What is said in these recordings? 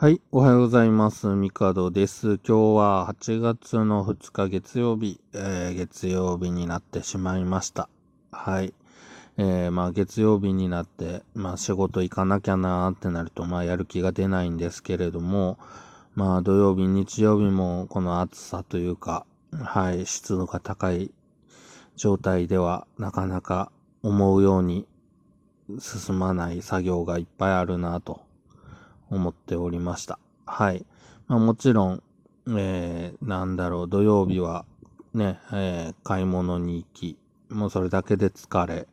はい、おはようございます。ミカドです。今日は8月の2日月曜日、えー月曜日になってしまいました。はい。えーまあ月曜日になって、まあ仕事行かなきゃなーってなると、まあやる気が出ないんですけれども、まあ土曜日、日曜日もこの暑さというか、はい、湿度が高い状態ではなかなか思うように進まない作業がいっぱいあるなと思っておりました。はい。まあもちろん、えー、なんだろう、土曜日はね、えー買い物に行き、もうそれだけで疲れ、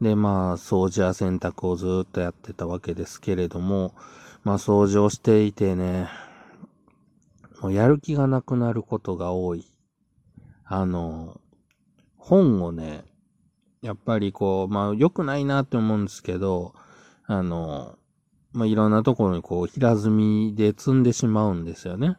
で、まあ、掃除や洗濯をずっとやってたわけですけれども、まあ、掃除をしていてね、もうやる気がなくなることが多い。あの、本をね、やっぱりこう、まあ、良くないなって思うんですけど、あの、まあ、いろんなところにこう、平積みで積んでしまうんですよね。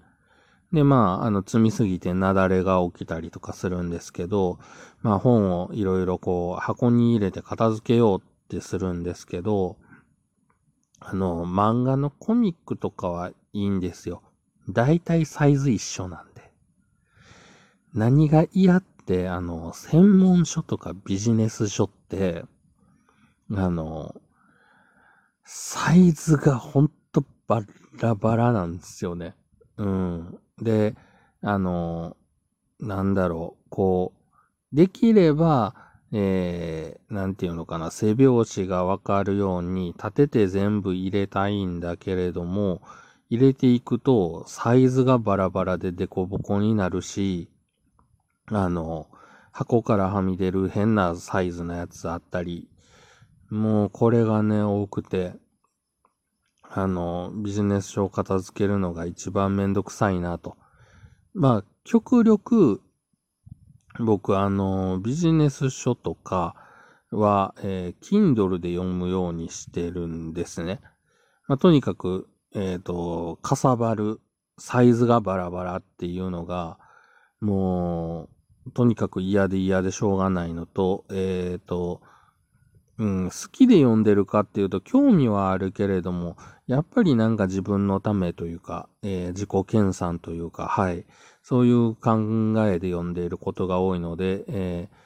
で、まあ、あの、積みすぎて雪崩が起きたりとかするんですけど、まあ、本をいろいろこう、箱に入れて片付けようってするんですけど、あの、漫画のコミックとかはいいんですよ。だいたいサイズ一緒なんで。何が嫌って、あの、専門書とかビジネス書って、あの、サイズがほんとバラバラなんですよね。うん。で、あの、なんだろう、こう、できれば、えー、なんていうのかな、背拍子がわかるように立てて全部入れたいんだけれども、入れていくとサイズがバラバラでデコボコになるし、あの、箱からはみ出る変なサイズのやつあったり、もうこれがね、多くて、あの、ビジネス書を片付けるのが一番めんどくさいなと。まあ、極力、僕、あの、ビジネス書とかは、えー Kindle で読むようにしてるんですね。まあ、とにかく、えっ、と、かさばる、サイズがバラバラっていうのが、もう、とにかく嫌で嫌でしょうがないのと、えっ、と、うん、好きで読んでるかっていうと興味はあるけれども、やっぱりなんか自分のためというか、えー自己研鑽というか、はい。そういう考えで読んでいることが多いので、えー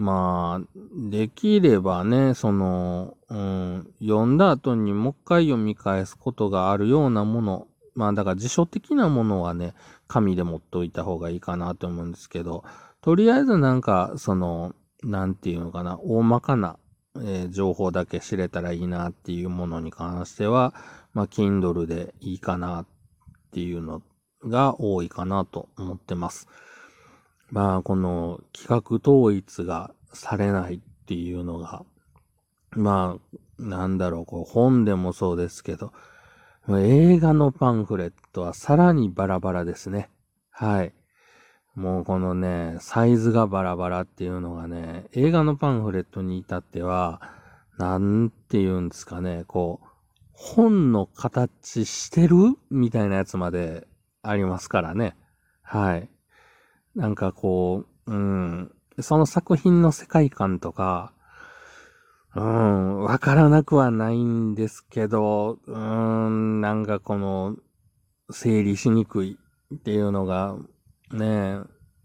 まあ、できればね、その、うん、読んだ後にもう一回読み返すことがあるようなもの、まあだから辞書的なものはね、紙で持っといた方がいいかなと思うんですけど、とりあえずなんか、その、なんていうのかな、大まかな、えー情報だけ知れたらいいなっていうものに関しては、まあ、Kindle でいいかなっていうのが多いかなと思ってます。まあ、この企画統一がされないっていうのが、まあ、なんだろう、こう本でもそうですけど、映画のパンフレットはさらにバラバラですね。はい。もうこのね、サイズがバラバラっていうのがね、映画のパンフレットに至っては、なんて言うんですかね、こう、本の形してる？みたいなやつまでありますからね。はい。なんかこう、うん、その作品の世界観とか、うん、わからなくはないんですけど、うん、なんかこの、整理しにくいっていうのが、ねえ、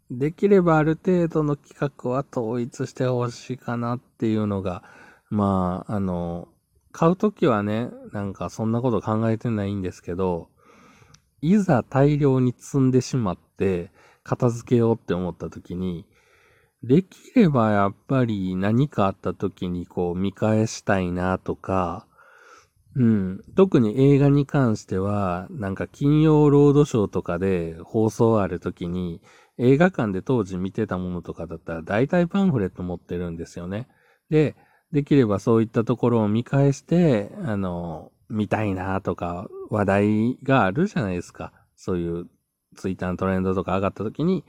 できればある程度の企画は統一してほしいかなっていうのが、まあ、あの、買うときはね、なんかそんなこと考えてないんですけど、いざ大量に積んでしまって、片付けようって思ったときに、できればやっぱり何かあったときにこう見返したいなとか、うん。特に映画に関しては、なんか金曜ロードショーとかで放送あるときに、映画館で当時見てたものとかだったら大体パンフレット持ってるんですよね。で、できればそういったところを見返して、あの、見たいなとか話題があるじゃないですか。そういうツイッターのトレンドとか上がったときに、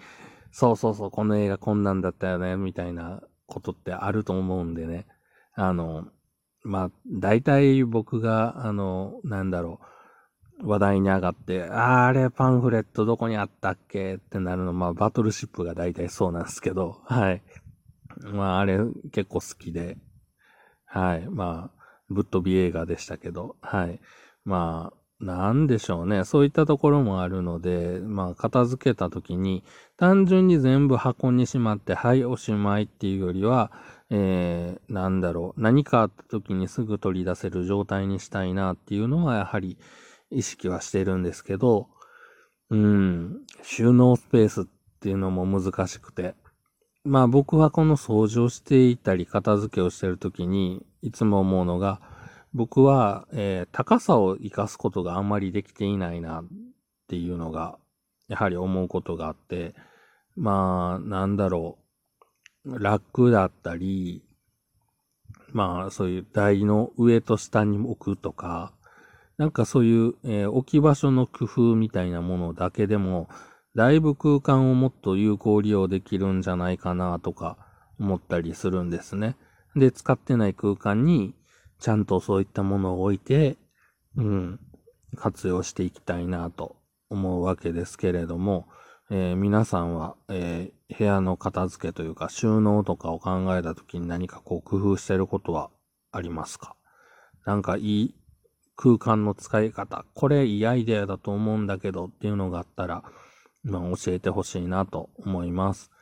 そうそうそう、この映画こんなんだったよね、みたいなことってあると思うんでね。あの、まあ、大体僕が、あの、なんだろう、話題に上がって、あーあれパンフレットどこにあったっけ？ってなるの、まあ、バトルシップが大体そうなんですけど、はい。まあ、あれ結構好きで、はい。まあ、ぶっ飛び映画でしたけど、はい。まあ、なんでしょうね。そういったところもあるので、まあ、片付けた時に、単純に全部箱にしまって、はい、おしまいっていうよりは、えー、なんだろう、何かあった時にすぐ取り出せる状態にしたいなっていうのは、やはり意識はしてるんですけど、うん、収納スペースっていうのも難しくて、まあ僕はこの掃除をしていたり片付けをしてるときにいつも思うのが、僕は、えー、高さを活かすことがあんまりできていないなっていうのが、やはり思うことがあって、まあ、なんだろう、ラックだったり、まあそういう台の上と下に置くとか、なんかそういう、えー、置き場所の工夫みたいなものだけでも、だいぶ空間をもっと有効利用できるんじゃないかなとか思ったりするんですね。で、使ってない空間にちゃんとそういったものを置いて、うん、活用していきたいなと思うわけですけれども、えー、皆さんは、えー、部屋の片付けというか収納とかを考えた時に何かこう工夫してることはありますか？なんかいい空間の使い方、これいいアイデアだと思うんだけどっていうのがあったら、まあ、教えてほしいなと思います。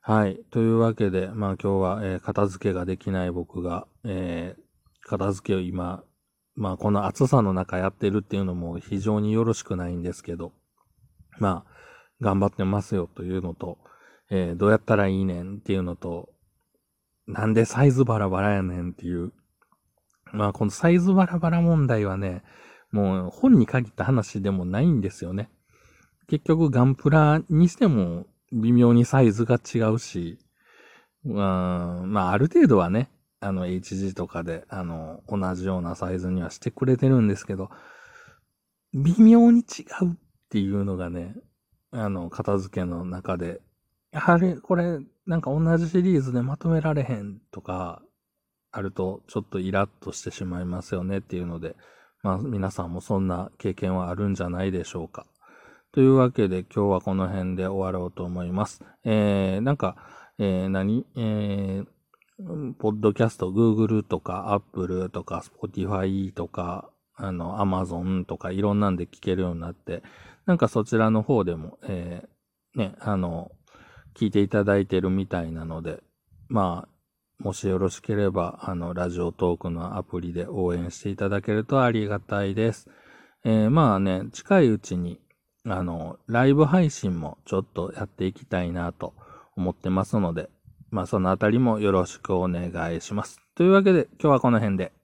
はい。というわけで、まあ今日は、えー、片付けができない僕が、えー、片付けを今、まあこの暑さの中やってるっていうのも非常によろしくないんですけど、まあ、頑張ってますよというのと、えー、どうやったらいいねんっていうのと、なんでサイズバラバラやねんっていう。まあこのサイズバラバラ問題はね、もう本に限った話でもないんですよね。結局ガンプラにしても微妙にサイズが違うし、うん、まあある程度はね、あの HG とかで、あの、同じようなサイズにはしてくれてるんですけど、微妙に違うっていうのがね、あの、片付けの中で、やはりこれ、なんか同じシリーズでまとめられへんとか、あるとちょっとイラッとしてしまいますよねっていうので、まあ皆さんもそんな経験はあるんじゃないでしょうか。というわけで今日はこの辺で終わろうと思います。えー、なんか、えー、何？えー、ポッドキャスト、Google とか Apple とか Spotify とか、あの、Amazon とかいろんなんで聞けるようになって、なんかそちらの方でも、えー、ね、あの、聞いていただいてるみたいなので、まあ、もしよろしければ、あの、ラジオトークのアプリで応援していただけるとありがたいです。えー、まあね、近いうちに、あの、ライブ配信もちょっとやっていきたいなと思ってますので、まあそのあたりもよろしくお願いします。というわけで今日はこの辺で。